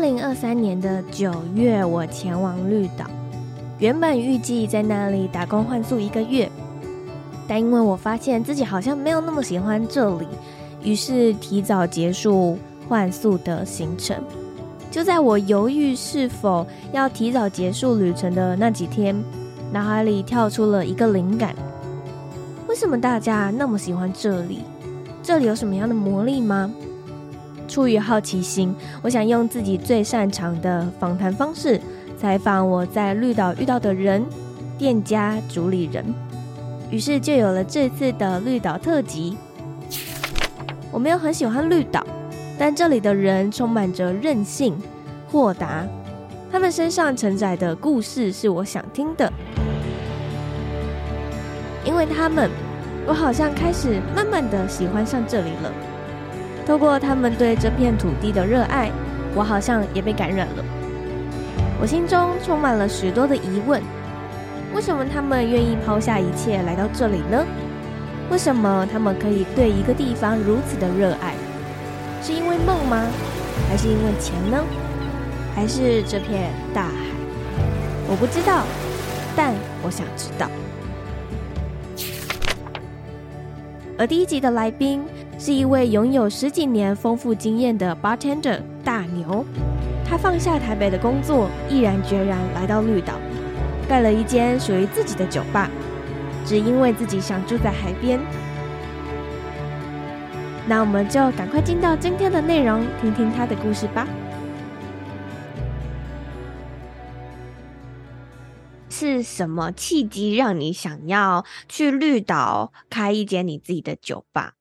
二零二三年的九月，我前往绿岛，原本预计在那里打工换宿一个月，但因为我发现自己好像没有那么喜欢这里，于是提早结束换宿的行程。就在我犹豫是否要提早结束旅程的那几天，脑海里跳出了一个灵感：为什么大家那么喜欢这里？这里有什么样的魔力吗？出于好奇心，我想用自己最擅长的访谈方式采访我在绿岛遇到的人、店家、主理人，于是就有了这次的绿岛特辑。我没有很喜欢绿岛，但这里的人充满着韧性、豁达，他们身上承载的故事是我想听的，因为他们，我好像开始慢慢的喜欢上这里了。透过他们对这片土地的热爱，我好像也被感染了。我心中充满了许多的疑问：为什么他们愿意抛下一切来到这里呢？为什么他们可以对一个地方如此的热爱？是因为梦吗？还是因为钱呢？还是这片大海？我不知道，但我想知道。而第一集的来宾。是一位拥有十几年丰富经验的 bartender 大牛，他放下台北的工作，毅然决然来到绿岛，盖了一间属于自己的酒吧，只因为自己想住在海边。那我们就赶快进到今天的内容，听听他的故事吧。是什么契机让你想要去绿岛开一间你自己的酒吧？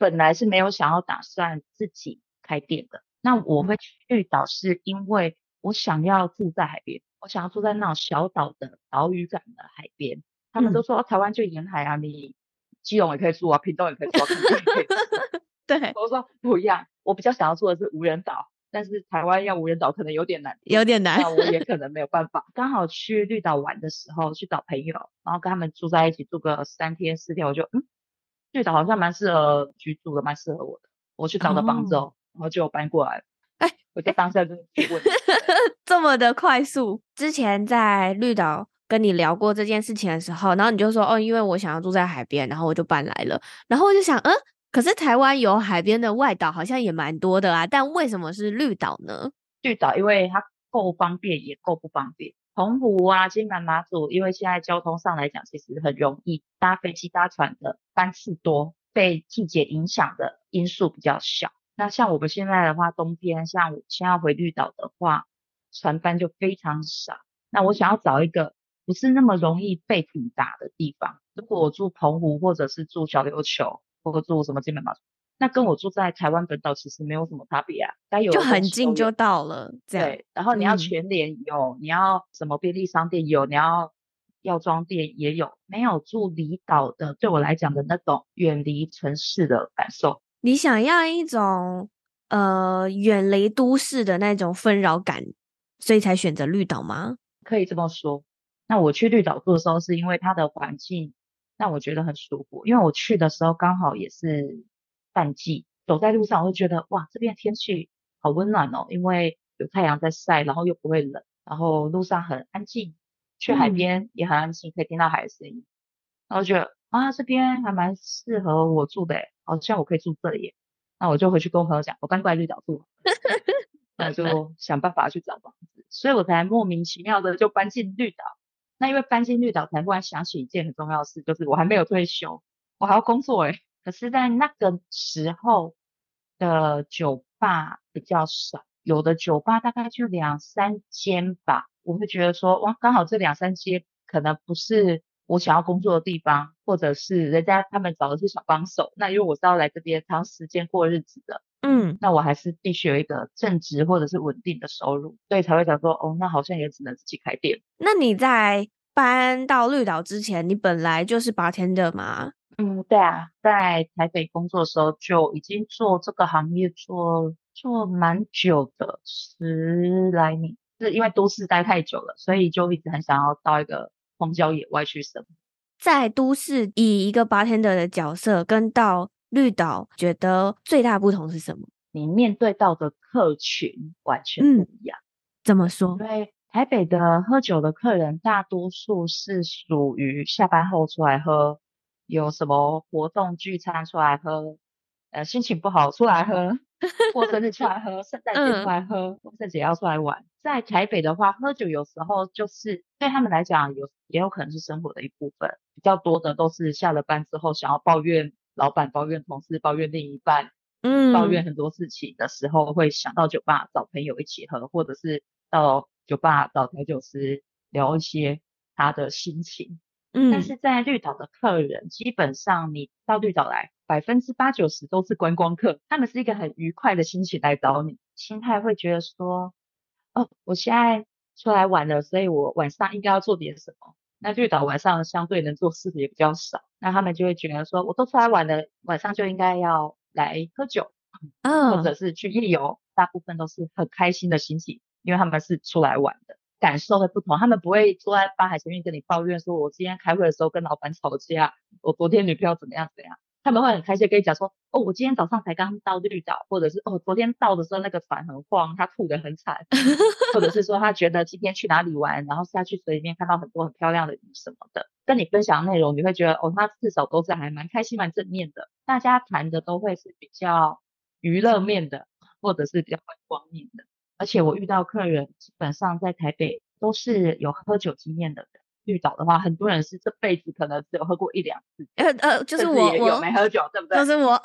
本来是没有想要打算自己开店的。那我会去绿岛，是因为我想要住在海边，我想要住在那种小岛的岛屿感的海边。他们都说，哦，台湾就沿海啊，你基隆也可以住啊，屏东也可以住啊，垦丁也可以住。对，我说不一样，我比较想要住的是无人岛，但是台湾要无人岛可能有点难，有点难，那我也可能没有办法。刚好去绿岛玩的时候，去找朋友，然后跟他们住在一起，住个三天四天，我就嗯。绿岛好像蛮适合居住的，蛮适合我的。我去找的房子，哦，然后就搬过来了。哎，我在当下就去问，这么的快速。之前在绿岛跟你聊过这件事情的时候，然后你就说哦，因为我想要住在海边，然后我就搬来了。然后我就想，嗯，可是台湾有海边的外岛好像也蛮多的啊，但为什么是绿岛呢？绿岛因为它够方便，也够不方便。澎湖啊，金门、马祖，因为现在交通上来讲，其实很容易搭飞机、搭船的班次多，被季节影响的因素比较小。那像我们现在的话，冬天像我现在要回绿岛的话，船班就非常少。那我想要找一个不是那么容易被抵达的地方。如果我住澎湖，或者是住小琉球，或者住什么金门、马祖。那跟我住在台湾本岛其实没有什么差别啊，该有就很近就到了，这样。对，然后你要全联有，嗯、你要什么便利商店有，你要药妆店也有，没有住离岛的，对我来讲的那种远离城市的感受。你想要一种呃远离都市的那种纷扰感，所以才选择绿岛吗？可以这么说。那我去绿岛住的时候，是因为它的环境让我觉得很舒服，因为我去的时候刚好也是。淡季，走在路上我会觉得哇，这边天气好温暖哦，因为有太阳在晒，然后又不会冷，然后路上很安静，去海边也很安静，可以听到海的声音，然后觉得啊，这边还蛮适合我住的诶，好像我可以住这里，那我就回去跟我朋友讲，我搬过来绿岛住，那就想办法去找房子，所以我才莫名其妙的就搬进绿岛。那因为搬进绿岛，才忽然想起一件很重要的事，就是我还没有退休，我还要工作诶。可是，在那个时候的酒吧比较少，有的酒吧大概就两三间吧。我会觉得说，哇，刚好这两三间可能不是我想要工作的地方，或者是人家他们找的是小帮手。那因为我是要来这边长时间过日子的，嗯，那我还是必须有一个正职或者是稳定的收入，所以才会想说，哦，那好像也只能自己开店。那你在搬到绿岛之前，你本来就是 bartender 吗？嗯，对啊，在台北工作的时候就已经做这个行业做做蛮久的，十来年。是因为都市待太久了，所以就一直很想要到一个荒郊野外去生活。在都市以一个 bartender 的角色跟到绿岛，觉得最大不同是什么？你面对到的客群完全不一样。嗯、怎么说？因为台北的喝酒的客人大多数是属于下班后出来喝，有什么活动聚餐出来喝，呃，心情不好出来喝，过生日出来喝，圣诞节出来喝，圣诞节要出来玩。在台北的话，喝酒有时候就是对他们来讲有也有可能是生活的一部分，比较多的都是下了班之后想要抱怨老板、抱怨同事、抱怨另一半，嗯，抱怨很多事情的时候，会想到酒吧找朋友一起喝，或者是到酒吧找调酒师聊一些他的心情。嗯，但是在绿岛的客人，基本上你到绿岛来，百分之八九十都是观光客，他们是一个很愉快的心情来找你，心态会觉得说，哦，我现在出来玩了，所以我晚上应该要做点什么。那绿岛晚上相对能做事的也比较少，那他们就会觉得说，我都出来玩了，晚上就应该要来喝酒，嗯，或者是去夜游，大部分都是很开心的心情，因为他们是出来玩的。感受会不同，他们不会坐在吧台前面跟你抱怨说，我今天开会的时候跟老板吵架，我昨天女朋友怎么样怎么样。他们会很开心跟你讲说，哦，我今天早上才刚到绿岛，或者是哦，昨天到的时候那个船很晃，他吐得很惨，或者是说他觉得今天去哪里玩，然后下去水里面看到很多很漂亮的鱼什么的，跟你分享的内容，你会觉得哦，他至少都是还蛮开心蛮正面的。大家谈的都会是比较娱乐面的，或者是比较观光面的。而且我遇到客人，基本上在台北都是有喝酒经验的人。绿岛的话，很多人是这辈子可能只有喝过一两次。呃呃，就是我我没喝酒，对不对？就是我，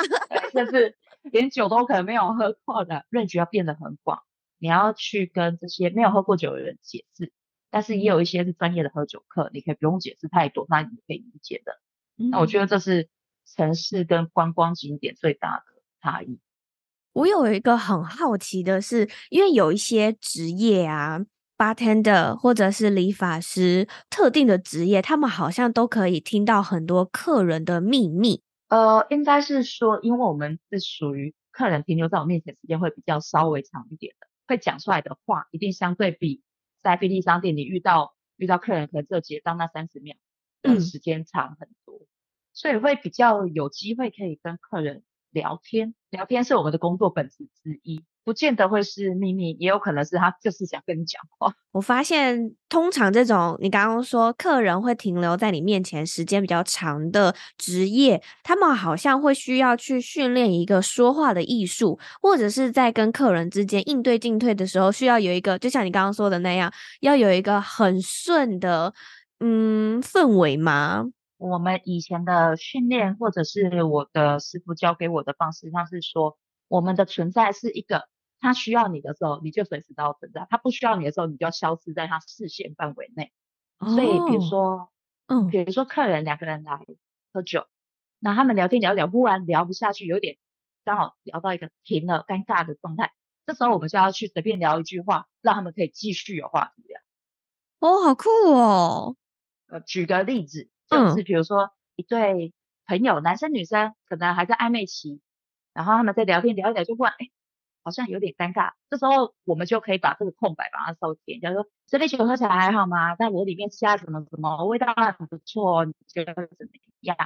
就是连酒都可能没有喝过的，range 要变得很广。你要去跟这些没有喝过酒的人解释，但是也有一些是专业的喝酒客，你可以不用解释太多，那你可以理解的。嗯、那我觉得这是城市跟观光景点最大的差异。我有一个很好奇的是，因为有一些职业啊，bartender 或者是理发师，特定的职业，他们好像都可以听到很多客人的秘密。呃，应该是说，因为我们是属于客人停留在我面前时间会比较稍微长一点的，会讲出来的话，一定相对比在便利商店你遇到遇到客人可能只有结账那三十秒的时间长很多，嗯，所以会比较有机会可以跟客人。聊天，聊天是我们的工作本质之一，不见得会是秘密，也有可能是他就是想跟你讲话。我发现，通常这种你刚刚说客人会停留在你面前时间比较长的职业，他们好像会需要去训练一个说话的艺术，或者是在跟客人之间应对进退的时候，需要有一个，就像你刚刚说的那样，要有一个很顺的嗯氛围吗？我们以前的训练，或者是我的师傅教给我的方式，他是说，我们的存在是一个，他需要你的时候，你就随时都要存在；他不需要你的时候，你就要消失在他视线范围内。所以，比如说，嗯，比如说客人两个人来喝酒，那他们聊天聊聊，忽然聊不下去，有点刚好聊到一个停了，尴尬的状态，这时候我们就要去随便聊一句话，让他们可以继续有话题聊。哦，好酷哦！呃，举个例子。就是比如说一对朋友，男生女生可能还在暧昧期，然后他们在聊天聊一聊就忽然，哎，好像有点尴尬。这时候我们就可以把这个空白把它收填，假如说这杯酒喝起来还好吗？但我里面加什么什么味道很不错，你觉得怎么样？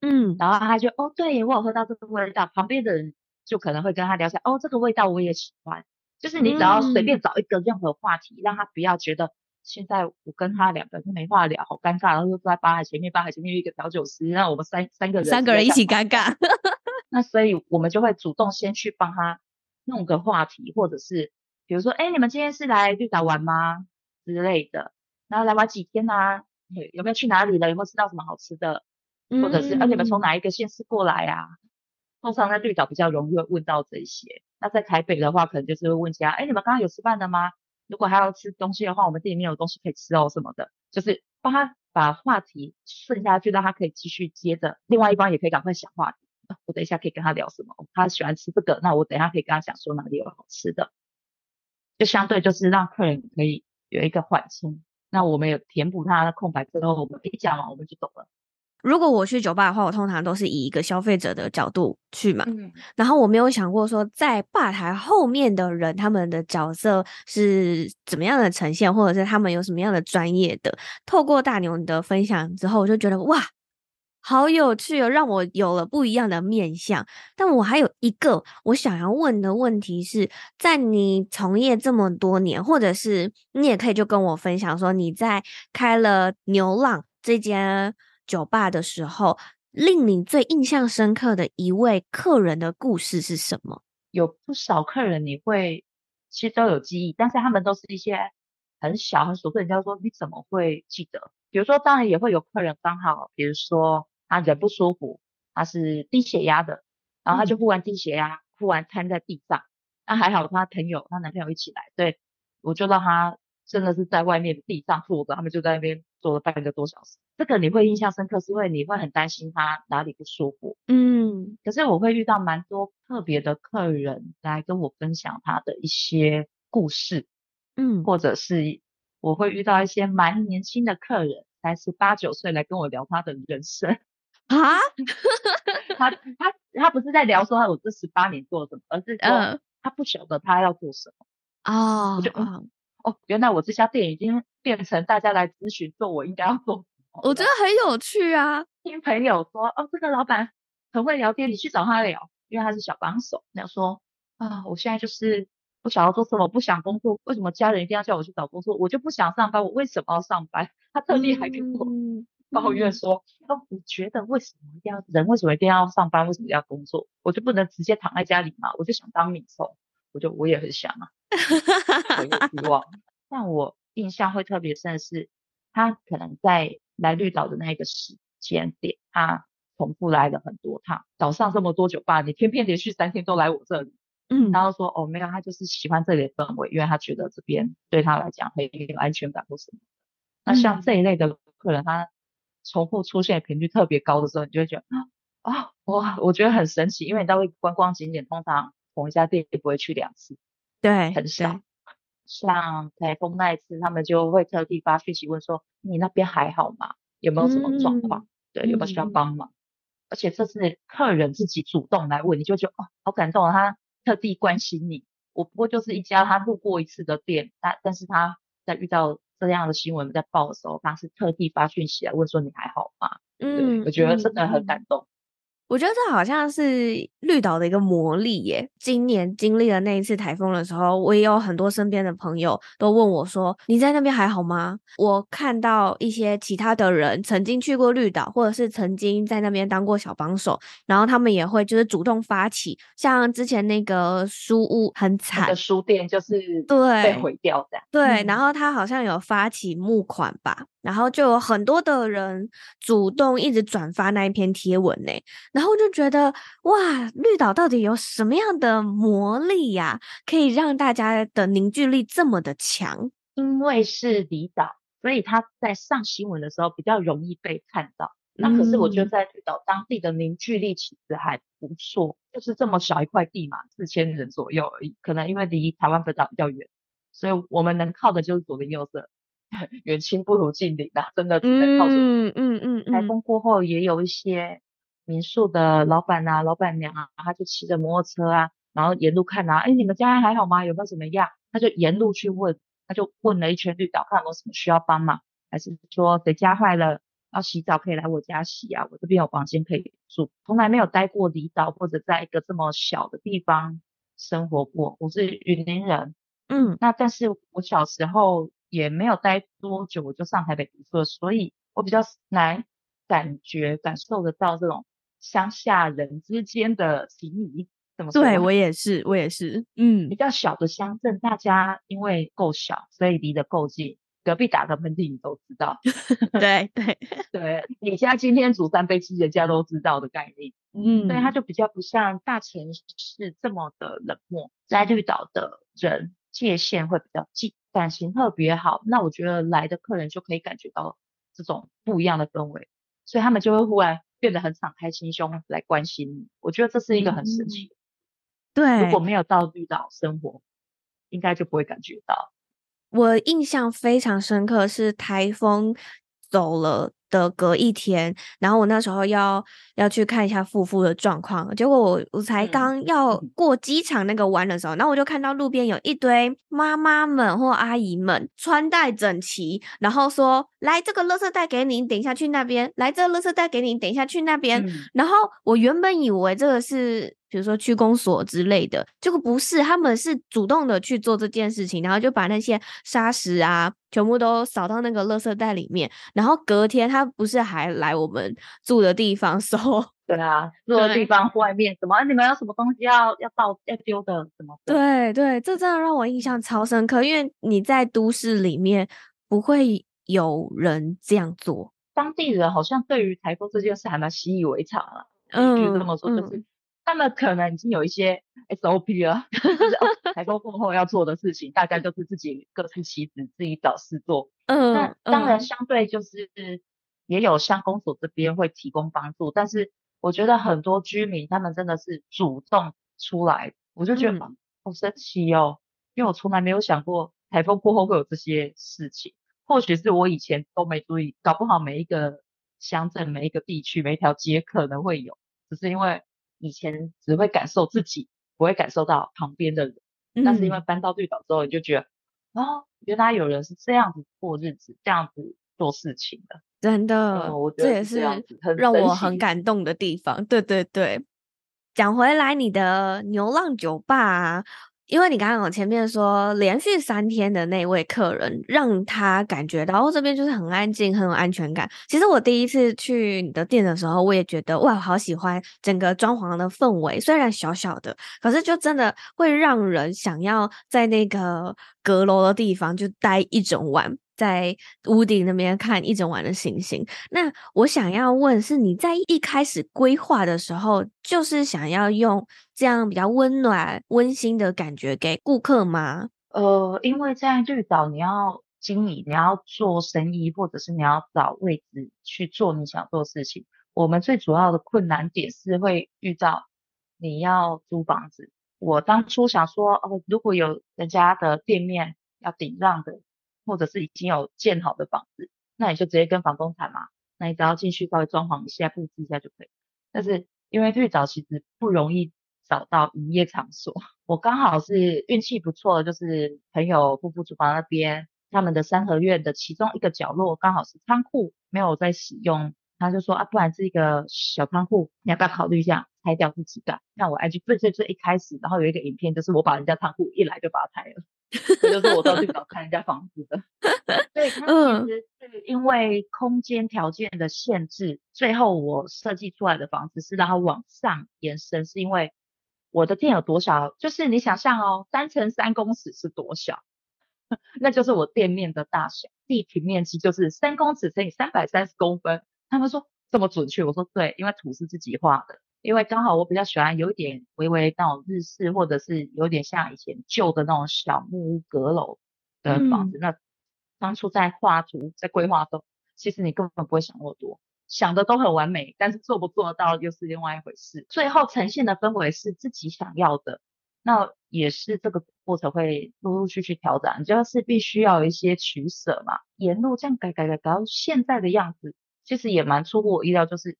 嗯，然后他就哦，对，我有喝到这个味道。旁边的人就可能会跟他聊起来，哦，这个味道我也喜欢。就是你只要随便找一个任何话题，嗯、让他不要觉得。现在我跟他两个人没话聊，好尴尬，然后又坐在吧台前面，吧台前面有一个调酒师，让我们三三个人三个人一起尴尬。那所以我们就会主动先去帮他弄个话题，或者是比如说，哎，你们今天是来绿岛玩吗？之类的，然后来玩几天啊？有没有去哪里了？有没有吃到什么好吃的？或者是，哎，你们从哪一个县市过来啊？通常在绿岛比较容易会问到这些。那在台北的话，可能就是会问一下，哎，你们刚刚有吃饭的吗？如果还要吃东西的话，我们店里面有东西可以吃哦，什么的，就是帮他把话题顺下去，让他可以继续接着。另外一方也可以赶快想话题，我等一下可以跟他聊什么？他喜欢吃这个，那我等一下可以跟他讲说哪里有好吃的，就相对就是让客人可以有一个缓冲。那我们有填补他的空白之后，我们一讲完我们就走了。如果我去酒吧的话，我通常都是以一个消费者的角度去嘛，嗯，然后我没有想过说在吧台后面的人他们的角色是怎么样的呈现，或者是他们有什么样的专业的。透过大牛的分享之后，我就觉得哇，好有趣哦，让我有了不一样的面相。但我还有一个我想要问的问题是，在你从业这么多年，或者是你也可以就跟我分享说，你在开了牛浪这间酒吧的时候，令你最印象深刻的一位客人的故事是什么？有不少客人你会其实都有记忆，但是他们都是一些很小很琐碎，人家说你怎么会记得？比如说，当然也会有客人刚好，比如说。他人不舒服，他是低血压的，然后他就忽然低血压，忽然瘫在地上。那还好，他朋友，他男朋友一起来，对，我就让他真的是在外面地上坐着，他们就在那边坐了半个多小时。这个你会印象深刻，是因为你会很担心他哪里不舒服。嗯，可是我会遇到蛮多特别的客人来跟我分享他的一些故事，嗯，或者是我会遇到一些蛮年轻的客人，才十八九岁来跟我聊他的人生。啊，他他他不是在聊说他我这十八年做了什么，而是嗯他不晓得他要做什么啊。我就哦哦，原来我这家店已经变成大家来咨询做我应该要做。我觉得很有趣啊。听朋友说哦，这个老板很会聊天，你去找他聊，因为他是小帮手。那说啊，我现在就是不想要做什么，不想工作，为什么家人一定要叫我去找工作？我就不想上班，我为什么要上班？他特地还跟我。嗯抱怨说：“哦，你觉得为什么一定要人？为什么一定要上班？为什么要工作？我就不能直接躺在家里吗？我就想当米虫，我就我也很想啊，我有 希望。但我印象会特别深的是，他可能在来绿岛的那个时间点，他重复来了很多趟。早上这么多酒吧，你偏偏连续三天都来我这里，嗯，然后说哦，没有，他就是喜欢这里的氛围，因为他觉得这边对他来讲很有安全感或什么。那像这一类的客人，他。”重复出现频率特别高的时候，你就会觉得啊，哇，我觉得很神奇，因为你到观光景点，通常同一家店也不会去两次，对，很少。像台风那一次，他们就会特地发讯息问说：“你那边还好吗？有没有什么状况？嗯、对，有没有需要帮忙？”嗯、而且这是客人自己主动来问，你就觉得哦，好感动，他特地关心你。我不过就是一家他路过一次的店，但但是他在遇到。这样的新闻在报的时候，他是特地发讯息来问说，你还好吗？嗯，我觉得真的很感动。我觉得这好像是绿岛的一个魔力耶。今年经历了那一次台风的时候，我也有很多身边的朋友都问我说：“你在那边还好吗？”我看到一些其他的人曾经去过绿岛，或者是曾经在那边当过小帮手，然后他们也会就是主动发起，像之前那个书屋很惨的书店就是对被毁掉的，对，然后他好像有发起募款吧。然后就有很多的人主动一直转发那一篇贴文呢，然后就觉得哇，绿岛到底有什么样的魔力呀，可以让大家的凝聚力这么的强？因为是离岛，所以他在上新闻的时候比较容易被看到。那可是我觉得在绿岛当地的凝聚力其实还不错，就是这么小一块地嘛，四千人左右而已。可能因为离台湾本岛比较远，所以我们能靠的就是左邻右舍。远亲不如近邻啊，真的只能靠近。嗯嗯嗯。台风过后，也有一些民宿的老板啊、老板娘啊，他就骑着摩托车啊，然后沿路看啊，哎，你们家还好吗？有没有怎么样？他就沿路去问，他就问了一圈绿岛，看有没有什么需要帮忙，还是说谁家坏了要洗澡可以来我家洗啊？我这边有房间可以住。从来没有待过离岛或者在一个这么小的地方生活过，我是云林人。嗯，那但是我小时候。也没有待多久，我就上台北读书了，所以我比较难感觉感受得到这种乡下人之间的情谊。怎么说？对，我也是，我也是。嗯，比较小的乡镇，大家因为够小，所以离得够近，隔壁打个喷嚏你都知道。对对 对，你家今天煮三杯鸡，人家都知道的概念。嗯，所以它就比较不像大城市这么的冷漠，在绿岛的人界限会比较近。感情特别好，那我觉得来的客人就可以感觉到这种不一样的氛围，所以他们就会忽然变得很敞开心胸来关心你。我觉得这是一个很神奇的。对，如果没有到绿岛生活，应该就不会感觉到。我印象非常深刻是台风走了的隔一天，然后我那时候要要去看一下富富的状况，结果我我才刚要过机场那个弯的时候，然后我就看到路边有一堆妈妈们或阿姨们穿戴整齐，然后说：“来，这个垃圾袋给你，等一下去那边；来，这个垃圾袋给你，等一下去那边。”然后我原本以为这个是。比如说区公所之类的，结果不是，他们是主动的去做这件事情，然后就把那些沙石啊，全部都扫到那个垃圾袋里面，然后隔天他不是还来我们住的地方收？对啊，住的地方外面什么？你们有什么东西要要倒要丢的什么？对对，这真的让我印象超深刻，因为你在都市里面不会有人这样做，当地人好像对于台风这件事还蛮习以为常了。嗯，就这么说就是。嗯他们可能已经有一些 SOP 了，就是哦，台风过后要做的事情，大家就是自己各司其职，自己找事做。嗯，那当然相对就是也有乡公所这边会提供帮助，但是我觉得很多居民他们真的是主动出来，我就觉得好神奇哦，因为我从来没有想过台风过后会有这些事情，或许是我以前都没注意，搞不好每一个乡镇、每一个地区、每一条街可能会有，只是因为。以前只会感受自己，不会感受到旁边的人。嗯、但是因为搬到绿岛之后，你就觉得，哦，原来有人是这样子过日子，这样子做事情的。真的，嗯、我觉得这也是让我很感动的地方。对对对，讲回来，你的牛浪酒吧啊。因为你刚刚前面说连续三天的那位客人，让他感觉到哦这边就是很安静，很有安全感。其实我第一次去你的店的时候，我也觉得哇，好喜欢整个装潢的氛围，虽然小小的，可是就真的会让人想要在那个阁楼的地方就待一整晚。在屋顶那边看一整晚的星星。那我想要问，是你在一开始规划的时候，就是想要用这样比较温暖、温馨的感觉给顾客吗？呃，因为在绿岛，你要经营，你要做生意，或者是你要找位置去做你想做事情，我们最主要的困难点是会遇到你要租房子。我当初想说，哦，如果有人家的店面要顶让的。或者是已经有建好的房子，那你就直接跟房东谈嘛。那你只要进去稍微装潢一下、布置一下就可以。但是因为最早其实不容易找到营业场所，我刚好是运气不错，就是朋友夫妇厨房那边他们的三合院的其中一个角落刚好是仓库，没有在使用，他就说啊，不然是一个小仓库，你要不要考虑一下拆掉自己干？那我 IG 最最最一开始，然后有一个影片，就是我把人家仓库一来就把它拆了。这 就是我到绿岛看人家房子的，对，它其实是因为空间条件的限制，最后我设计出来的房子是让它往上延伸，是因为我的店有多小，就是你想象哦，三乘三公尺是多小，那就是我店面的大小，地平面积就是三公尺乘以三百三十公分。他们说这么准确，我说对，因为图是自己画的。因为刚好我比较喜欢有一点微微那种日式，或者是有点像以前旧的那种小木屋阁楼的房子。嗯、那当初在画图、在规划中，其实你根本不会想那么多，想的都很完美，但是做不做得到又是另外一回事。最后呈现的氛围是自己想要的，那也是这个过程会陆陆续续调整，就是必须要有一些取舍嘛。沿路这样改改改改到现在的样子，其实也蛮出乎我意料，就是。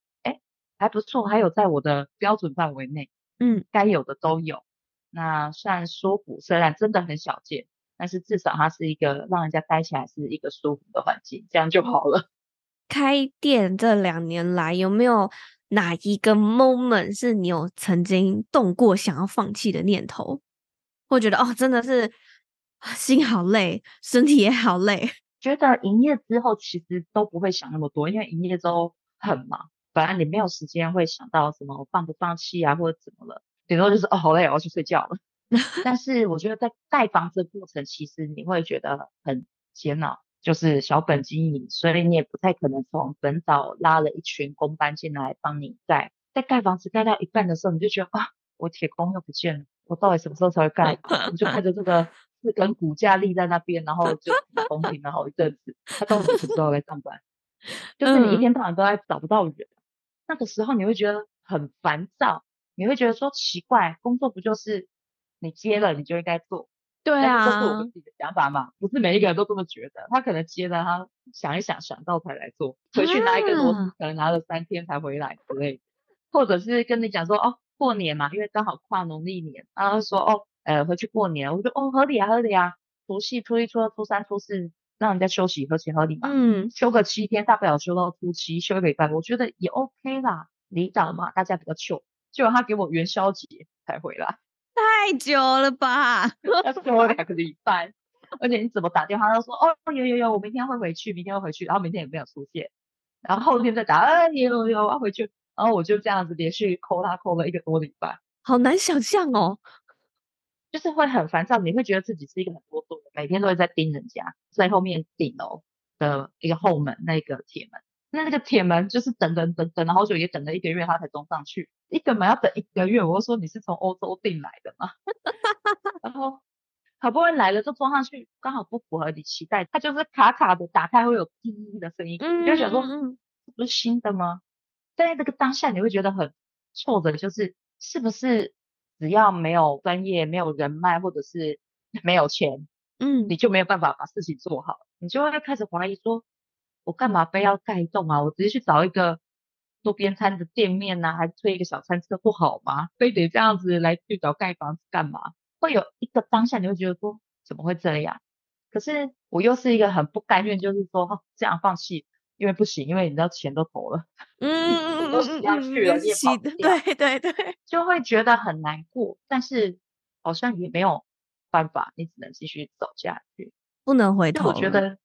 还不错，还有在我的标准范围内，嗯，该有的都有。那算舒服，虽然真的很小件，但是至少它是一个让人家待起来是一个舒服的环境，这样就好了。开店这两年来，有没有哪一个 moment 是你有曾经动过想要放弃的念头？或觉得哦，真的是心好累，身体也好累。觉得营业之后其实都不会想那么多，因为营业之后很忙。本来你没有时间会想到什么我放不放弃啊，或者怎么了，顶多就是哦好累，我要去睡觉了。但是我觉得在盖房子的过程，其实你会觉得很煎熬，就是小本经营，所以你也不太可能从本岛拉了一群工班进来帮你盖。在盖房子盖到一半的时候，你就觉得啊，我铁工又不见了，我到底什么时候才会盖？你就看着这个四根骨架立在那边，然后就空停了好一阵子，他到底什么时候来上班？就是你一天到晚都在找不到人。那个时候你会觉得很烦躁，你会觉得说奇怪，工作不就是你接了你就应该做，对啊，这是我们自己的想法嘛，不是每一个人都这么觉得。他可能接了他想一想，想到才来做。回去拿一个螺丝，可能拿了三天才回来之类的，或者是跟你讲说哦，过年嘛，因为刚好跨农历年，然后说哦，呃，回去过年，我说哦，合理啊，合理啊。除夕、初一、初二、初三、初四，让人家休息，合情合理嘛。嗯，休个七天，大不了休到初七，休一个礼拜，我觉得也 OK 啦。离岛嘛，大家比较糗，结果他给我元宵节才回来。太久了吧？他说我两个礼拜，而且你怎么打电话他说哦，有有有，我明天会回去，明天会回去，然后明天也没有出现，然后后天再打，哎有有有，我要回去，然后我就这样子连续 call 他 call 了一个多礼拜，好难想象哦，就是会很烦躁，你会觉得自己是一个很多做的，每天都会在盯人家，在后面顶楼的一个后门那个铁门。那那个铁门就是等等等等了好久，也等了一个月，他才装上去。一个门要等一个月，我就说你是从欧洲订来的吗？然后好不容易来了，就装上去，刚好不符合你期待，它就是卡卡的，打开会有滴滴的声音，你就想说，嗯，这不是新的吗？在这个当下，你会觉得很挫折，就是是不是只要没有专业、没有人脉，或者是 没有钱，嗯，你就没有办法把事情做好，你就会开始怀疑说。我干嘛非要盖一栋啊？我直接去找一个路边摊的店面呐、啊，还推一个小餐车不好吗？非得这样子来去找盖房子干嘛？会有一个当下你会觉得说怎么会这样？可是我又是一个很不甘愿，就是说这样放弃，因为不行，因为你知道钱都投了，嗯，都要去了，也跑不掉，对对对，就会觉得很难过，但是好像也没有办法，你只能继续走下去，不能回头。我觉得。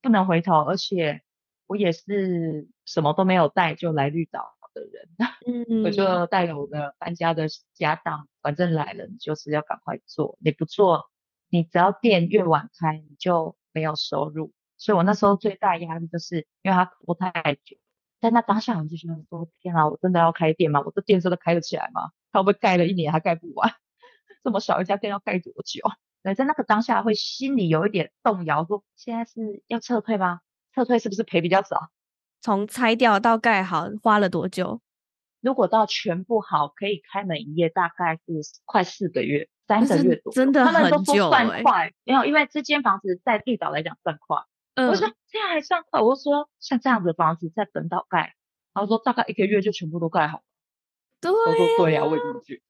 不能回头，而且我也是什么都没有带就来绿岛的人，嗯，我就带了我的搬家的家当，反正来了你就是要赶快做，你不做，你只要店越晚开，你就没有收入。所以我那时候最大压力就是因为它拖太久，在那当下我就觉得说，天啊，我真的要开店吗？我这店真的开得起来吗？它会不会盖了一年还盖不完？这么小一家店要盖多久？对，在那个当下会心里有一点动摇，说现在是要撤退吗？撤退是不是赔比较少？从拆掉到盖好花了多久？如果到全部好可以开门营业，大概是快四个月，三个月多，真的很久。他们都说算快，没有，因为这间房子在绿岛来讲算快。嗯，我说这样还算快，我说像这样子的房子在本岛盖，然后说大概一个月就全部都盖好了。对、啊，我说对呀、啊，我也这么觉得。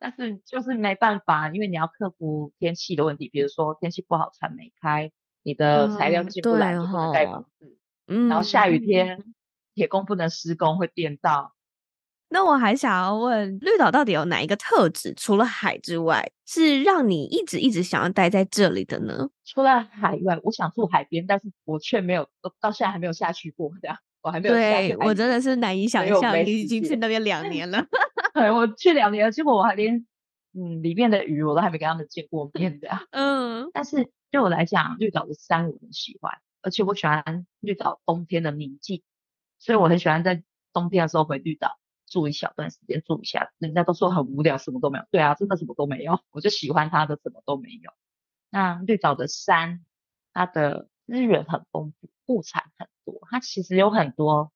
但是就是没办法，因为你要克服天气的问题，比如说天气不好，船没开，你的材料进不来，就不能盖房子。嗯，然后下雨天，铁工不能施工，会电到。那我还想要问，绿岛到底有哪一个特质，除了海之外，是让你一直一直想要待在这里的呢？除了海以外，我想住海边，但是我却没有，到现在还没有下去过，这样。我还没有下去，对，我真的是难以想象，你已经去那边两年了。对，我去两年了，结果我还连嗯里面的鱼我都还没跟他们见过面的。嗯，但是对我来讲，绿岛的山我很喜欢，而且我喜欢绿岛冬天的宁静，所以我很喜欢在冬天的时候回绿岛住一小段时间，住一下。人家都说很无聊，什么都没有。对啊，真的什么都没有，我就喜欢它的什么都没有。那绿岛的山，它的资源很丰富。物产很多，它其实有很多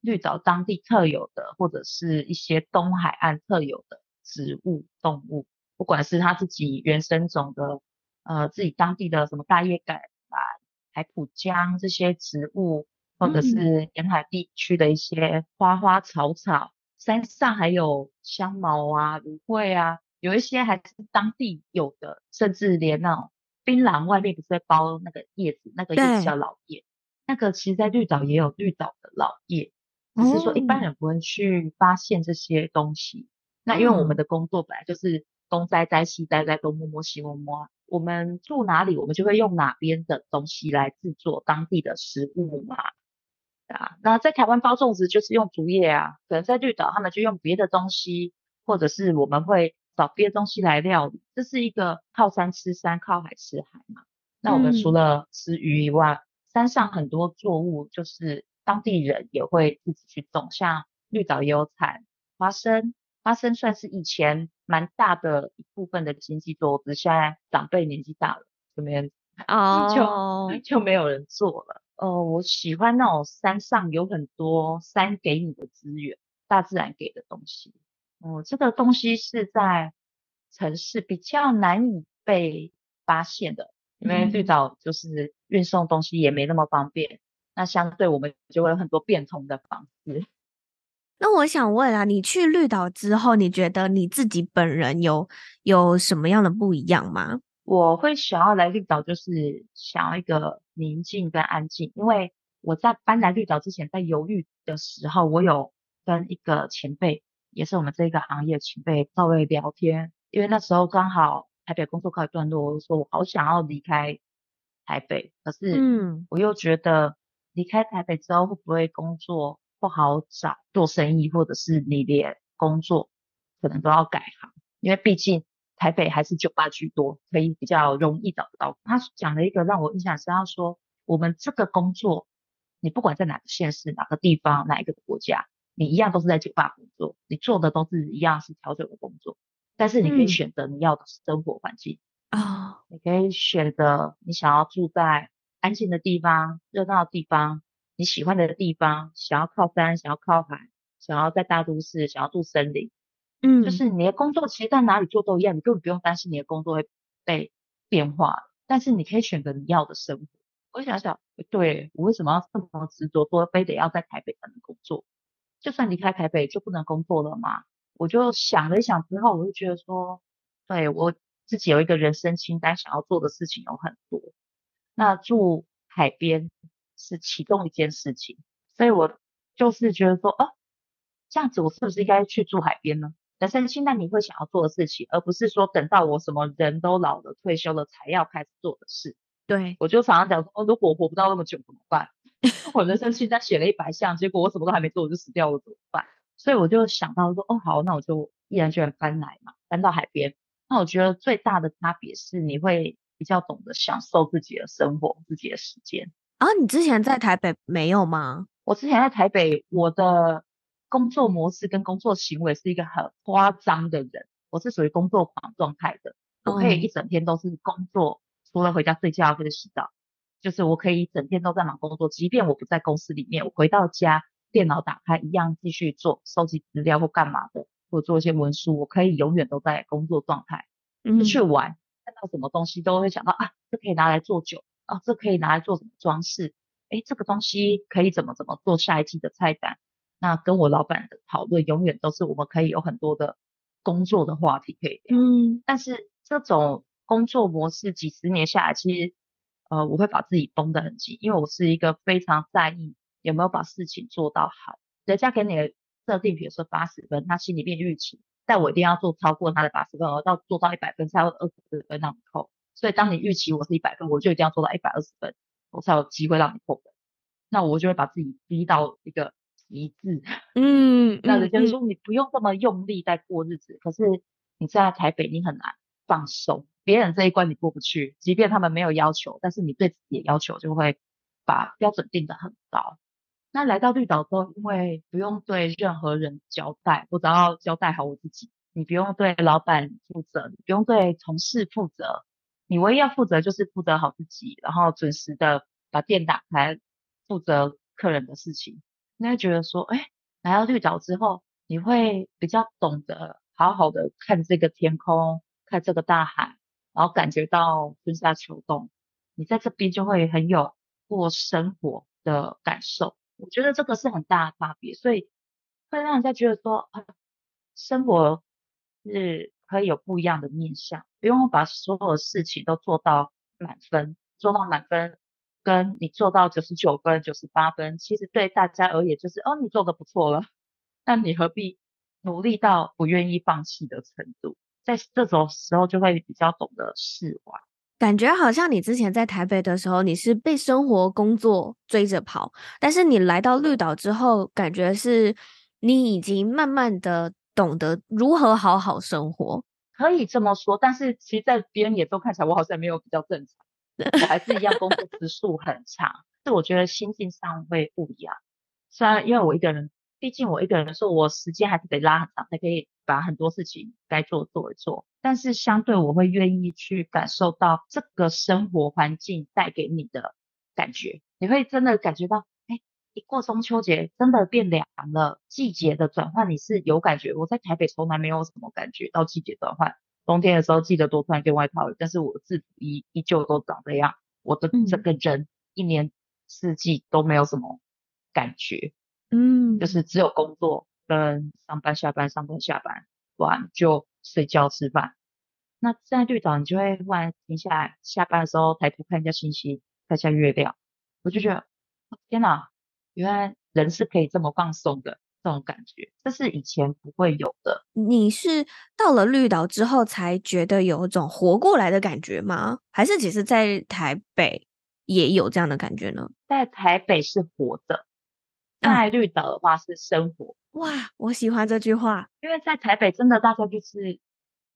绿岛当地特有的，或者是一些东海岸特有的植物、动物，不管是它自己原生种的，呃，自己当地的什么大叶橄榄、海浦姜这些植物，或者是沿海地区的一些花花草草，山上还有香茅啊、芦荟啊，有一些还是当地有的，甚至连那种槟榔外面不是会包那个叶子，那个叶子叫老叶。那个其实，在绿岛也有绿岛的老叶，只是说一般人不会去发现这些东西。那因为我们的工作本来就是东摘摘西摘摘，东摸摸西摸摸。我们住哪里，我们就会用哪边的东西来制作当地的食物嘛。啊，那在台湾包粽子就是用竹叶啊，可能在绿岛他们就用别的东西，或者是我们会找别的东西来料理。这是一个靠山吃山，靠海吃海嘛。那我们除了吃鱼以外，山上很多作物，就是当地人也会自己去种，像绿岛也有产花生，花生算是以前蛮大的一部分的经济作物，只是现在长辈年纪大了，这边 就就没有人做了。哦，我喜欢那种山上有很多山给你的资源，大自然给的东西。哦，这个东西是在城市比较难以被发现的，因为最早就是运送东西也没那么方便，那相对我们就会有很多变通的方式。那我想问啊，你去绿岛之后，你觉得你自己本人有有什么样的不一样吗？我会想要来绿岛，就是想要一个宁静跟安静。因为我在搬来绿岛之前，在犹豫的时候，我有跟一个前辈，也是我们这个行业前辈稍微聊天。因为那时候刚好台北工作告一段落，我说我好想要离开台北，可是嗯，我又觉得离开台北之后会不会工作？不好找做生意，或者是你连工作可能都要改行，因为毕竟台北还是酒吧居多，可以比较容易找得到。他讲了一个让我印象深刻，他说我们这个工作，你不管在哪个县市、哪个地方、哪一个国家，你一样都是在酒吧工作，你做的都是一样是调酒的工作，但是你可以选择你要的生活环境啊，嗯，你可以选择你想要住在安静的地方、热闹的地方。你喜欢的地方，想要靠山，想要靠海，想要在大都市，想要住森林，嗯，就是你的工作其实在哪里做都一样，你根本不用担心你的工作会被变化，但是你可以选择你要的生活。我想想，对，我为什么要这么执着，说非得要在台北才能工作？就算离开台北就不能工作了吗？我就想了一想之后，我就觉得说，对，我自己有一个人生清单，想要做的事情有很多。那住海边。是其中一件事情，所以我就是觉得说，哦，这样子我是不是应该去住海边呢？人生清单你会想要做的事情，而不是说等到我什么人都老了退休了才要开始做的事。对，我就常常讲说，哦，如果我活不到那么久怎么办？我人生清单写了一百项，结果我什么都还没做我就死掉了怎么办？所以我就想到说，哦，好，那我就毅然决然搬来嘛，搬到海边。那我觉得最大的差别是你会比较懂得享受自己的生活，自己的时间。啊，你之前在台北没有吗？我之前在台北，我的工作模式跟工作行为是一个很夸张的人，我是属于工作狂状态的，我可以一整天都是工作，除了回家睡觉或者洗澡，就是我可以一整天都在忙工作，即便我不在公司里面，我回到家电脑打开一样继续做收集资料或干嘛的，或做一些文书，我可以永远都在工作状态。出去玩，看到什么东西都会想到啊，这可以拿来做酒。啊，这可以拿来做什么装饰？诶，这个东西可以怎么怎么做下一季的菜单？那跟我老板的讨论永远都是我们可以有很多的工作的话题可以聊。嗯，但是这种工作模式几十年下来，其实呃，我会把自己绷得很紧，因为我是一个非常在意有没有把事情做到好。人家给你的设定，比如说八十分，他心里面预期，但我一定要做超过他的八十分，而到做到一百分才会二十分让你扣。所以，当你预期我是一百分，我就一定要做到一百二十分，我才有机会让你扣分。那我就会把自己逼到一个极致。嗯，那人家说你不用这么用力在过日子，可是你在台北你很难放松，别人这一关你过不去，即便他们没有要求，但是你对自己的要求就会把标准定得很高。那来到绿岛之后，因为不用对任何人交代，我只要交代好我自己，你不用对老板负责，你不用对同事负责。你唯一要负责就是负责好自己，然后准时的把店打开，负责客人的事情。应该觉得说，哎，来到绿岛之后，你会比较懂得好好的看这个天空，看这个大海，然后感觉到春夏秋冬。你在这边就会很有过生活的感受。我觉得这个是很大的差别，所以会让人家觉得说，啊，生活是。可以有不一样的面向，不用把所有的事情都做到满分，做到满分，跟你做到九十九分、九十八分，其实对大家而言就是哦，你做的不错了，那你何必努力到不愿意放弃的程度？在这种时候就会比较懂得释怀。感觉好像你之前在台北的时候，你是被生活工作追着跑，但是你来到绿岛之后，感觉是你已经慢慢的。懂得如何好好生活，可以这么说。但是其实，在别人眼中看起来，我好像没有比较正常，我 还是一样工作时数很长。是我觉得心境上会不一样。虽然因为我一个人，毕竟我一个人的时候，我时间还是得拉很长，才可以把很多事情该做做一做。但是相对，我会愿意去感受到这个生活环境带给你的感觉，你会真的感觉到。哎一过中秋节，真的变凉了。季节的转换，你是有感觉。我在台北从来没有什么感觉到季节转换，冬天的时候记得多穿一件外套，但是我制服依依旧都长这样，我的整个人一年四季都没有什么感觉，嗯，就是只有工作跟上班下班上班下班，完就睡觉吃饭。那在绿岛，你就会忽然停下来，下班的时候抬头看一下星星，看一下月亮，我就觉得天哪，原来人是可以这么放松的。这种感觉，这是以前不会有的。你是到了绿岛之后才觉得有一种活过来的感觉吗？还是其实在台北也有这样的感觉呢？在台北是活着，在绿岛的话是生活。嗯。哇，我喜欢这句话，因为在台北真的大家就是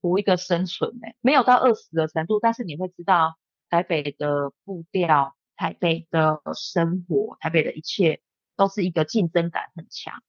图一个生存诶，没有到饿死的程度，但是你会知道台北的步调、台北的生活、台北的一切都是一个竞争感很强。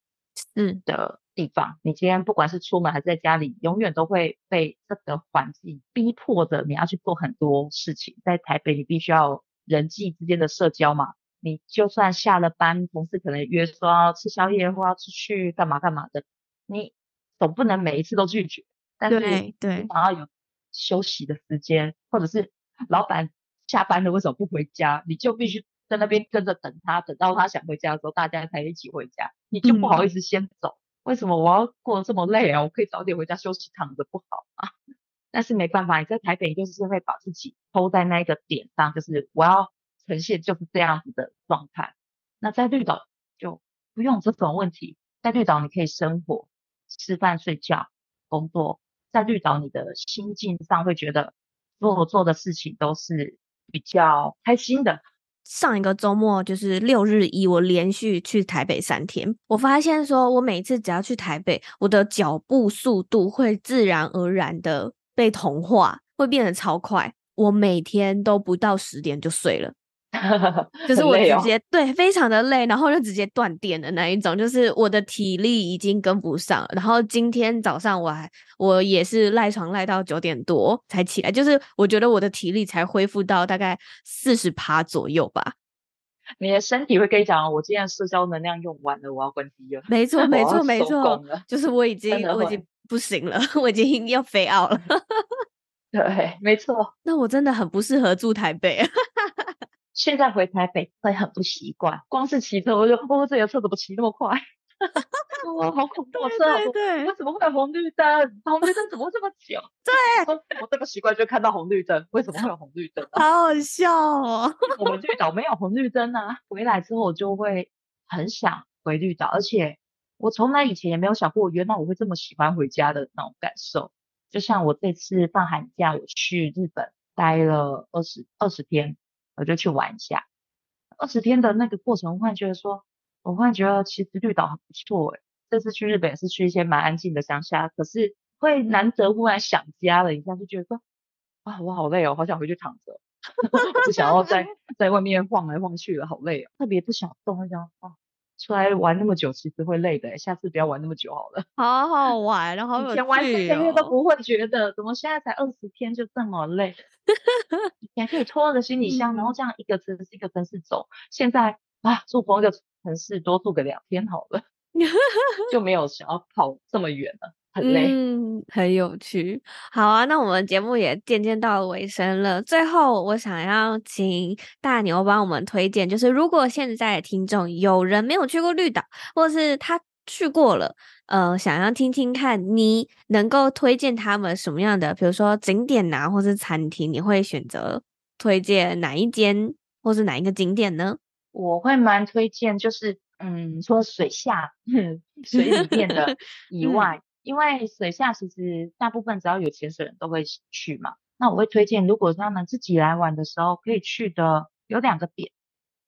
嗯的地方，你今天不管是出门还是在家里，永远都会被这个环境逼迫着你要去做很多事情。在台北，你必须要人际之间的社交嘛，你就算下了班，同事可能约说要吃宵夜或要出去干嘛干嘛的，你总不能每一次都拒绝。但是你想要有休息的时间，或者是老板下班了为什么不回家，你就必须。在那边跟着等他，等到他想回家的时候，大家才一起回家。你就不好意思先走，嗯、为什么我要过得这么累啊？我可以早点回家休息，躺着不好吗？但是没办法，你在台北就是会把自己抽在那一个点上，就是我要呈现就是这样子的状态。那在绿岛就不用这种问题，在绿岛你可以生活、吃饭、睡觉、工作。在绿岛你的心境上会觉得做做的事情都是比较开心的。上一个周末就是六日一，我连续去台北三天。我发现说，我每次只要去台北，我的脚步速度会自然而然的被同化，会变得超快。我每天都不到十点就睡了。就是我直接、哦、对，非常的累，然后就直接断电的那一种，就是我的体力已经跟不上。然后今天早上我还我也是赖床赖到九点多才起来，就是我觉得我的体力才恢复到大概四十趴左右吧。你的身体会跟你讲，我今天社交能量用完了，我要关机了。没错，没错，没错，就是我已经我已经不行了，我已经要飞奥了。对，没错。那我真的很不适合住台北。现在回台北会很不习惯，光是骑车我就，哦，这个车怎么骑那么快？哇，好恐怖！车对，对，对，为什么会有红绿灯？红绿灯怎么会这么久？对，我这个习惯就看到红绿灯，为什么会有红绿灯？好好笑哦！我们绿岛没有红绿灯啊。回来之后我就会很想回绿岛，而且我从来以前也没有想过，原来我会这么喜欢回家的那种感受。就像我这次放寒假，我去日本待了二十二十天。我就去玩一下，二十天的那个过程，我忽然觉得说，我忽然觉得其实绿岛很不错诶。这次去日本是去一些蛮安静的乡下，可是会难得忽然想家了一下，就觉得说，啊，我好累哦，好想回去躺着，不想要在 在外面晃来晃去了，好累哦，特别不想动，这样啊。出来玩那么久，其实会累的。下次不要玩那么久好了。好好玩，然后以前玩三个月都不会觉得，怎么现在才二十天就这么累？以前可以拖着行李箱，然后这样一个城市一个城市走。现在啊，住同一个城市多住个两天好了，就没有想要跑这么远了。很累，嗯，很有趣。好啊，那我们节目也渐渐到了尾声了。最后，我想要请大牛帮我们推荐，就是如果现在的听众有人没有去过绿岛，或是他去过了，呃，想要听听看，你能够推荐他们什么样的，比如说景点啊，或是餐厅，你会选择推荐哪一间，或是哪一个景点呢？我会蛮推荐，就是嗯，除了水下、水里面的以外。因为水下其实大部分只要有潜水人都会去嘛，那我会推荐，如果他们自己来玩的时候可以去的有两个点，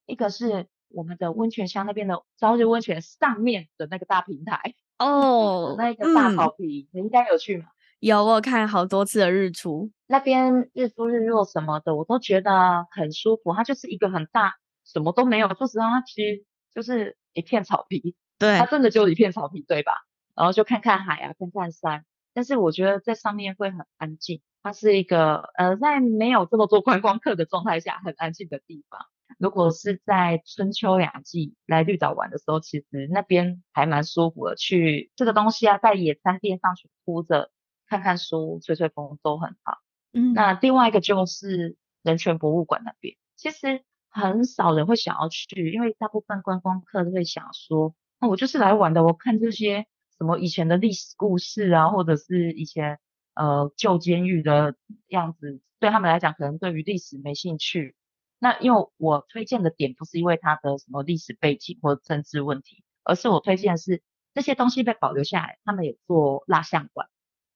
一个是我们的温泉乡那边的朝日温泉上面的那个大平台哦，那个大草坪，嗯、你应该有去吗？有，我看好多次的日出，那边日出日落什么的，我都觉得很舒服。它就是一个很大，什么都没有，说实话，它其实就是一片草坪，对，它真的就一片草坪，对吧？然后就看看海啊，看看山，但是我觉得在上面会很安静。它是一个呃，在没有这么多观光客的状态下，很安静的地方。如果是在春秋两季来绿岛玩的时候，其实那边还蛮舒服的。去这个东西啊，在野餐垫上去铺着，看看书、吹吹风都很好。嗯，那另外一个就是人权博物馆那边，其实很少人会想要去，因为大部分观光客都会想说，那我就是来玩的，我看这些什么以前的历史故事啊，或者是以前呃旧监狱的样子，对他们来讲可能对于历史没兴趣。那因为我推荐的点不是因为它的什么历史背景或政治问题，而是我推荐的是这些东西被保留下来，他们有做蜡像馆，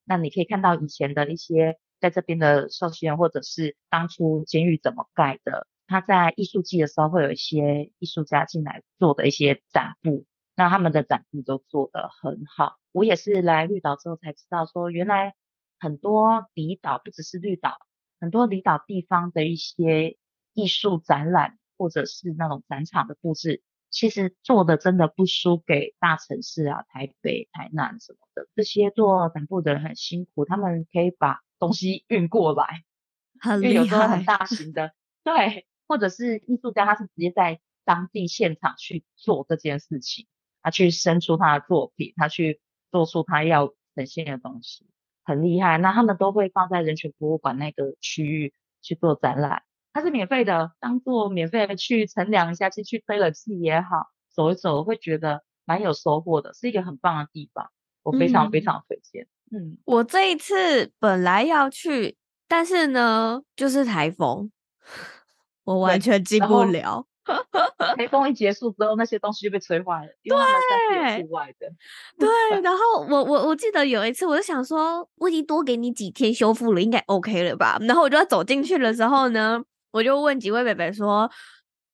那你可以看到以前的一些。在这边的受刑人，或者是当初监狱怎么盖的，他在艺术季的时候会有一些艺术家进来做的一些展布，那他们的展布都做得很好。我也是来绿岛之后才知道，说原来很多离岛不只是绿岛，很多离岛地方的一些艺术展览或者是那种展场的布置，其实做的真的不输给大城市啊，台北、台南什么的。这些做展布的人很辛苦，他们可以把东西运过来，很厉害，因为有时候很大型的，对，或者是艺术家，他是直接在当地现场去做这件事情，他去生出他的作品，他去做出他要呈现的东西，很厉害。那他们都会放在人权博物馆那个区域去做展览，它是免费的，当做免费的去乘凉一下，去去吹冷气也好，走一走会觉得蛮有收获的，是一个很棒的地方，我非常非常推荐。嗯嗯，我这一次本来要去，但是呢，就是台风，我完全进不了。台风一结束之后，那些东西就被吹坏了。对，户外的。对，然后我我我记得有一次，我就想说，我已经多给你几天修复了，应该 OK 了吧？然后我就要走进去的时候呢，我就问几位北北说，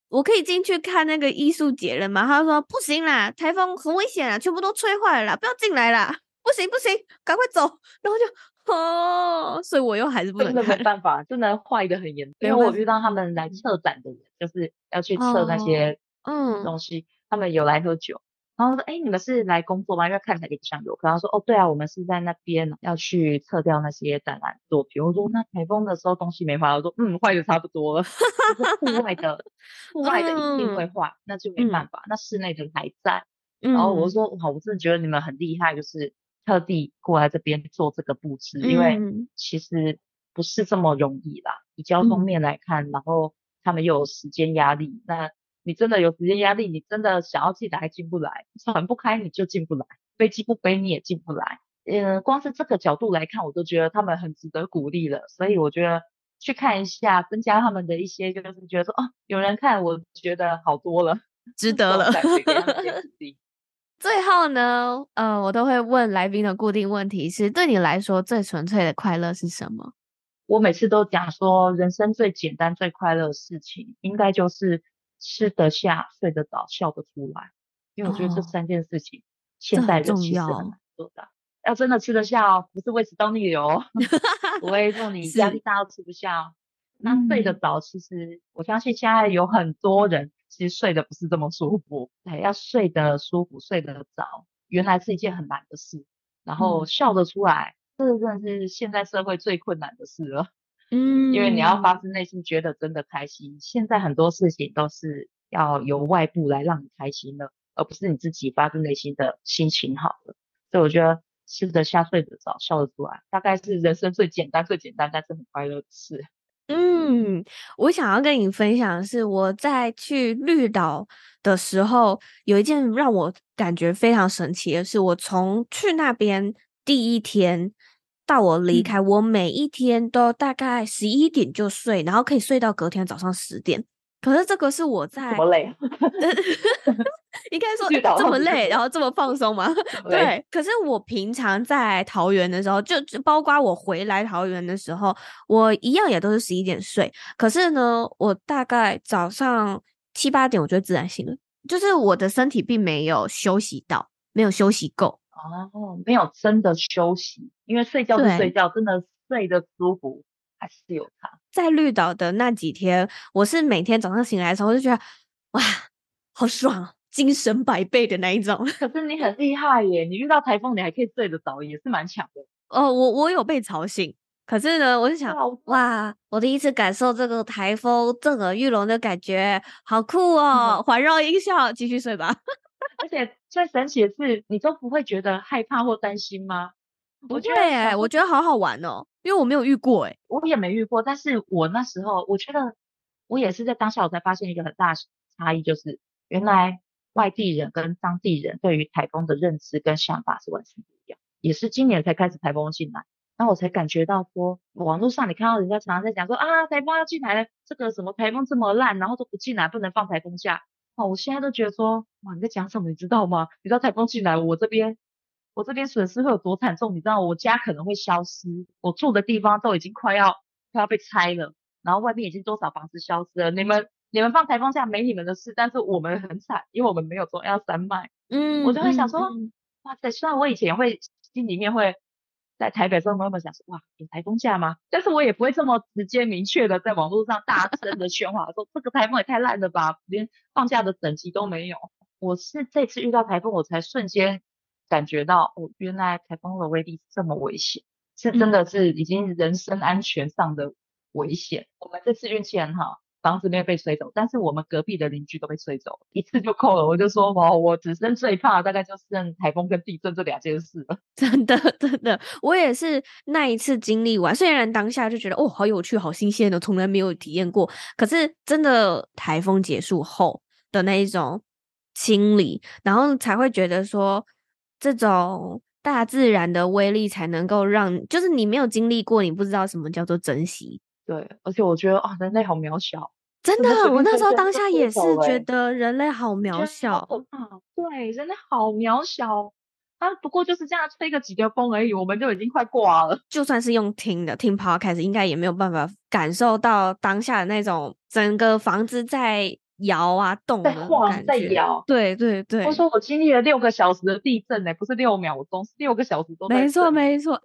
我可以进去看那个艺术节了吗？他说不行啦，台风很危险啦，全部都吹坏了啦，不要进来啦。不行不行，赶快走！然后就哦，所以我又还是不能看。真的没办法，真的坏的很严重。因为我遇到他们来策展的人，就是要去测那些嗯东西，哦嗯、他们有来喝酒，然后说：“哎，你们是来工作吗？因为看起来也不像游客。”他说：“哦，对啊，我们是在那边要去测掉那些展览作品。”我说：“那台风的时候东西没坏。”我说：“嗯，坏的差不多了。就是户外的，户外的一定会坏，嗯、那就没办法。嗯、那室内的还在。然后我说：“哇，我真的觉得你们很厉害，就是。”特地过来这边做这个布置，因为其实不是这么容易啦。以交通面来看，嗯、然后他们又有时间压力，那你真的有时间压力，你真的想要进来还进不来，船不开你就进不来，飞机不飞你也进不来。嗯，光是这个角度来看，我都觉得他们很值得鼓励了。所以我觉得去看一下，增加他们的一些，就是觉得说，哦，有人看，我觉得好多了，值得了。最后呢，呃，我都会问来宾的固定问题是：对你来说最纯粹的快乐是什么？我每次都讲说，人生最简单、最快乐的事情，应该就是吃得下、睡得着、笑得出来。因为我觉得这三件事情，现在人其实很难做到。要真的吃得下哦，不是胃食道逆流哦，不会说你压力大到吃不下哦。那睡得着，其实我相信现在有很多人。其实睡得不是这么舒服，对，要睡得舒服、睡得着，原来是一件很难的事。然后笑得出来，这真的是现在社会最困难的事了。嗯，因为你要发自内心觉得真的开心。现在很多事情都是要由外部来让你开心的，而不是你自己发自内心的心情好了。所以我觉得吃得下、睡得着、笑得出来，大概是人生最简单、最简单，但是很快乐的事。嗯，我想要跟你分享的是，我在去绿岛的时候，有一件让我感觉非常神奇的是，我从去那边第一天到我离开，嗯、我每一天都大概十一点就睡，然后可以睡到隔天早上十点。可是这个是我 在怎么累，应该 说这么累，然后这么放松吗？对。可是我平常在桃园的时候，就包括我回来桃园的时候，我一样也都是十一点睡。可是呢，我大概早上七八点我就自然醒了，就是我的身体并没有休息到，没有休息够。哦，没有真的休息，因为睡觉是睡觉，真的睡得舒服。还是有差。在绿岛的那几天，我是每天早上醒来的时候，我就觉得哇，好爽，精神百倍的那一种。可是你很厉害耶，你遇到台风你还可以睡得着，也是蛮强的。哦，我我有被吵醒，可是呢，我就想哇，我第一次感受这个台风震耳欲聋的感觉，好酷 哦！环绕音效，继续睡吧。而且最神奇的是，你都不会觉得害怕或担心吗？我觉得，我觉得好好玩哦，因为我没有遇过哎，我也没遇过。但是我那时候，我觉得我也是在当下，我才发现一个很大差异，就是原来外地人跟当地人对于台风的认知跟想法是完全不一样。也是今年才开始台风进来，然后我才感觉到说，网络上你看到人家常常在讲说啊，台风要进来了，这个什么台风这么烂，然后都不进来，不能放台风假。哦，我现在都觉得说，哇，你在讲什么？你知道吗？你知道台风进来，我这边。我这边损失会有多惨重？你知道，我家可能会消失，我住的地方都已经快要快要被拆了，然后外面已经多少房子消失了。你们你们放台风假没你们的事，但是我们很惨，因为我们没有说要山脉。嗯，我就会想说，嗯、哇塞，虽然我以前会心里面会在台北的时候慢慢想说，哇，有台风假吗？但是我也不会这么直接明确的在网络上大声的喧哗说这个台风也太烂了吧，连放假的等级都没有。我是这次遇到台风，我才瞬间。感觉到哦，原来台风的威力这么危险，是真的是已经人身安全上的危险。嗯、我们这次运气很好，房子没有被吹走，但是我们隔壁的邻居都被吹走，一次就够了。我就说哇，我只剩最怕大概就剩台风跟地震这两件事了。真的真的，我也是那一次经历完，虽然当下就觉得哦，好有趣，好新鲜的，从来没有体验过。可是真的台风结束后的那一种清理，然后才会觉得说。这种大自然的威力才能够让，就是你没有经历过，你不知道什么叫做珍惜。对，而且我觉得啊，人类好渺小，真的，我那时候当下也是觉得人类好渺小。啊，对，人类好渺小，啊，不过就是这样吹个几个风而已，我们就已经快挂了。就算是用听的听 podcast，应该也没有办法感受到当下的那种整个房子在。摇啊，动的，在晃，在摇，对对对。我说我经历了六个小时的地震呢，不是六秒钟，是六个小时都在。没错没 错。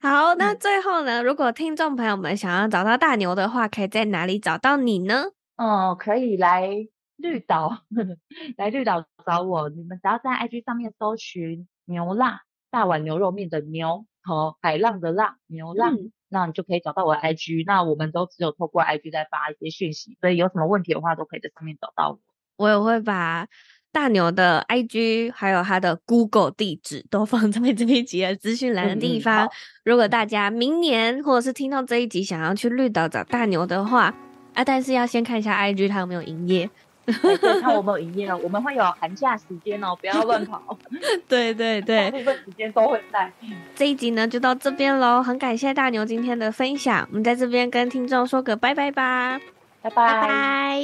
好，那最后呢，如果听众朋友们想要找到大牛的话，可以在哪里找到你呢？哦，可以来绿岛，来绿岛找我。你们只要在 IG 上面搜寻牛辣大碗牛肉面的牛和海浪的浪牛浪。嗯那你就可以找到我的 IG，那我们都只有透过 IG 在发一些讯息，所以有什么问题的话，都可以在上面找到我。我也会把大牛的 IG 还有他的 Google 地址都放在这一集的资讯栏的地方。嗯、如果大家明年或者是听到这一集想要去绿岛找大牛的话，啊，但是要先看一下 IG 它有没有营业。看我们有营业了，我们会有寒假时间哦，不要乱跑。对对对，大部分时间都会在。这一集呢就到这边喽，很感谢大牛今天的分享，我们在这边跟听众说个拜拜吧，拜拜。拜拜。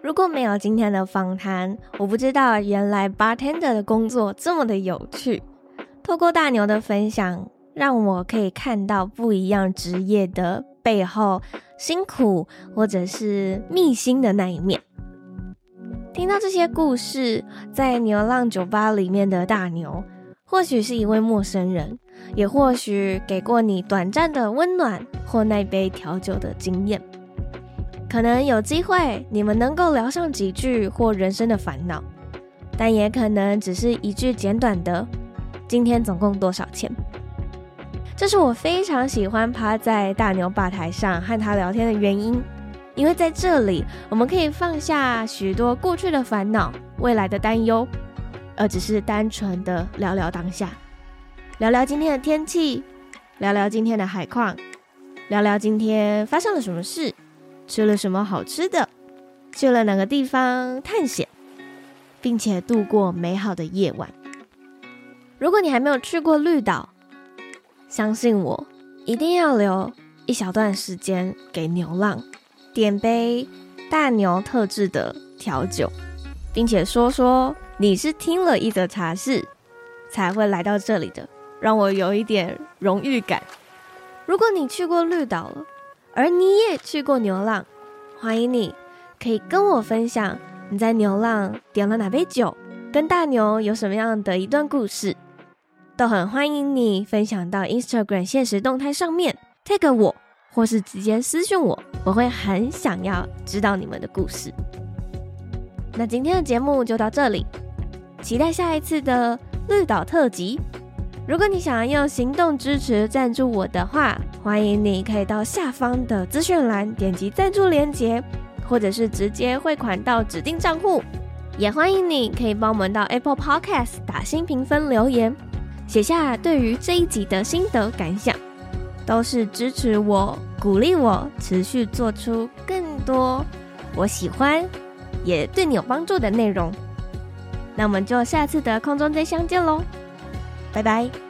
如果没有今天的访谈，我不知道原来 bartender 的工作这么的有趣。透过大牛的分享。让我可以看到不一样职业的背后辛苦或者是秘辛的那一面。听到这些故事，在牛浪酒吧里面的大牛，或许是一位陌生人，也或许给过你短暂的温暖或那杯调酒的经验。可能有机会你们能够聊上几句或人生的烦恼，但也可能只是一句简短的“今天总共多少钱”。这是我非常喜欢趴在大牛吧台上和他聊天的原因，因为在这里我们可以放下许多过去的烦恼、未来的担忧，而只是单纯的聊聊当下，聊聊今天的天气，聊聊今天的海况，聊聊今天发生了什么事，吃了什么好吃的，去了哪个地方探险，并且度过美好的夜晚。如果你还没有去过绿岛，相信我，一定要留一小段时间给牛浪，点杯大牛特制的调酒，并且说说你是听了一则茶室才会来到这里的，让我有一点荣誉感。如果你去过绿岛了，而你也去过牛浪，欢迎你可以跟我分享你在牛浪点了哪杯酒，跟大牛有什么样的一段故事。都很欢迎你分享到 Instagram 现实动态上面 tag 我，或是直接私讯我，我会很想要知道你们的故事。那今天的节目就到这里，期待下一次的绿岛特辑。如果你想要用行动支持赞助我的话，欢迎你可以到下方的资讯栏点击赞助链接。或者是直接汇款到指定账户。也欢迎你可以帮我们到 Apple Podcast 打新评分留言，写下对于这一集的心得感想，都是支持我、鼓励我持续做出更多我喜欢也对你有帮助的内容。那我们就下次的空中再相见喽，拜拜。